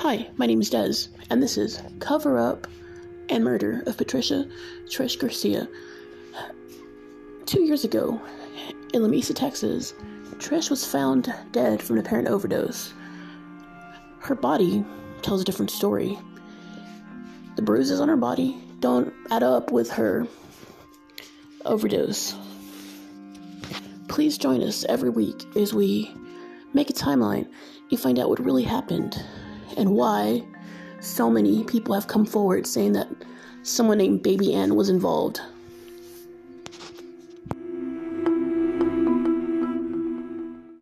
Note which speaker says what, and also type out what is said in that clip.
Speaker 1: Hi, my name is Des, and this is Cover Up and Murder of Patricia Trish Garcia. Two years ago, in La Mesa, Texas, Trish was found dead from an apparent overdose. Her body tells a different story. The bruises on her body don't add up with her overdose. Please join us every week as we make a timeline and find out what really happened and why so many people have come forward saying that someone named Baby Ann was involved.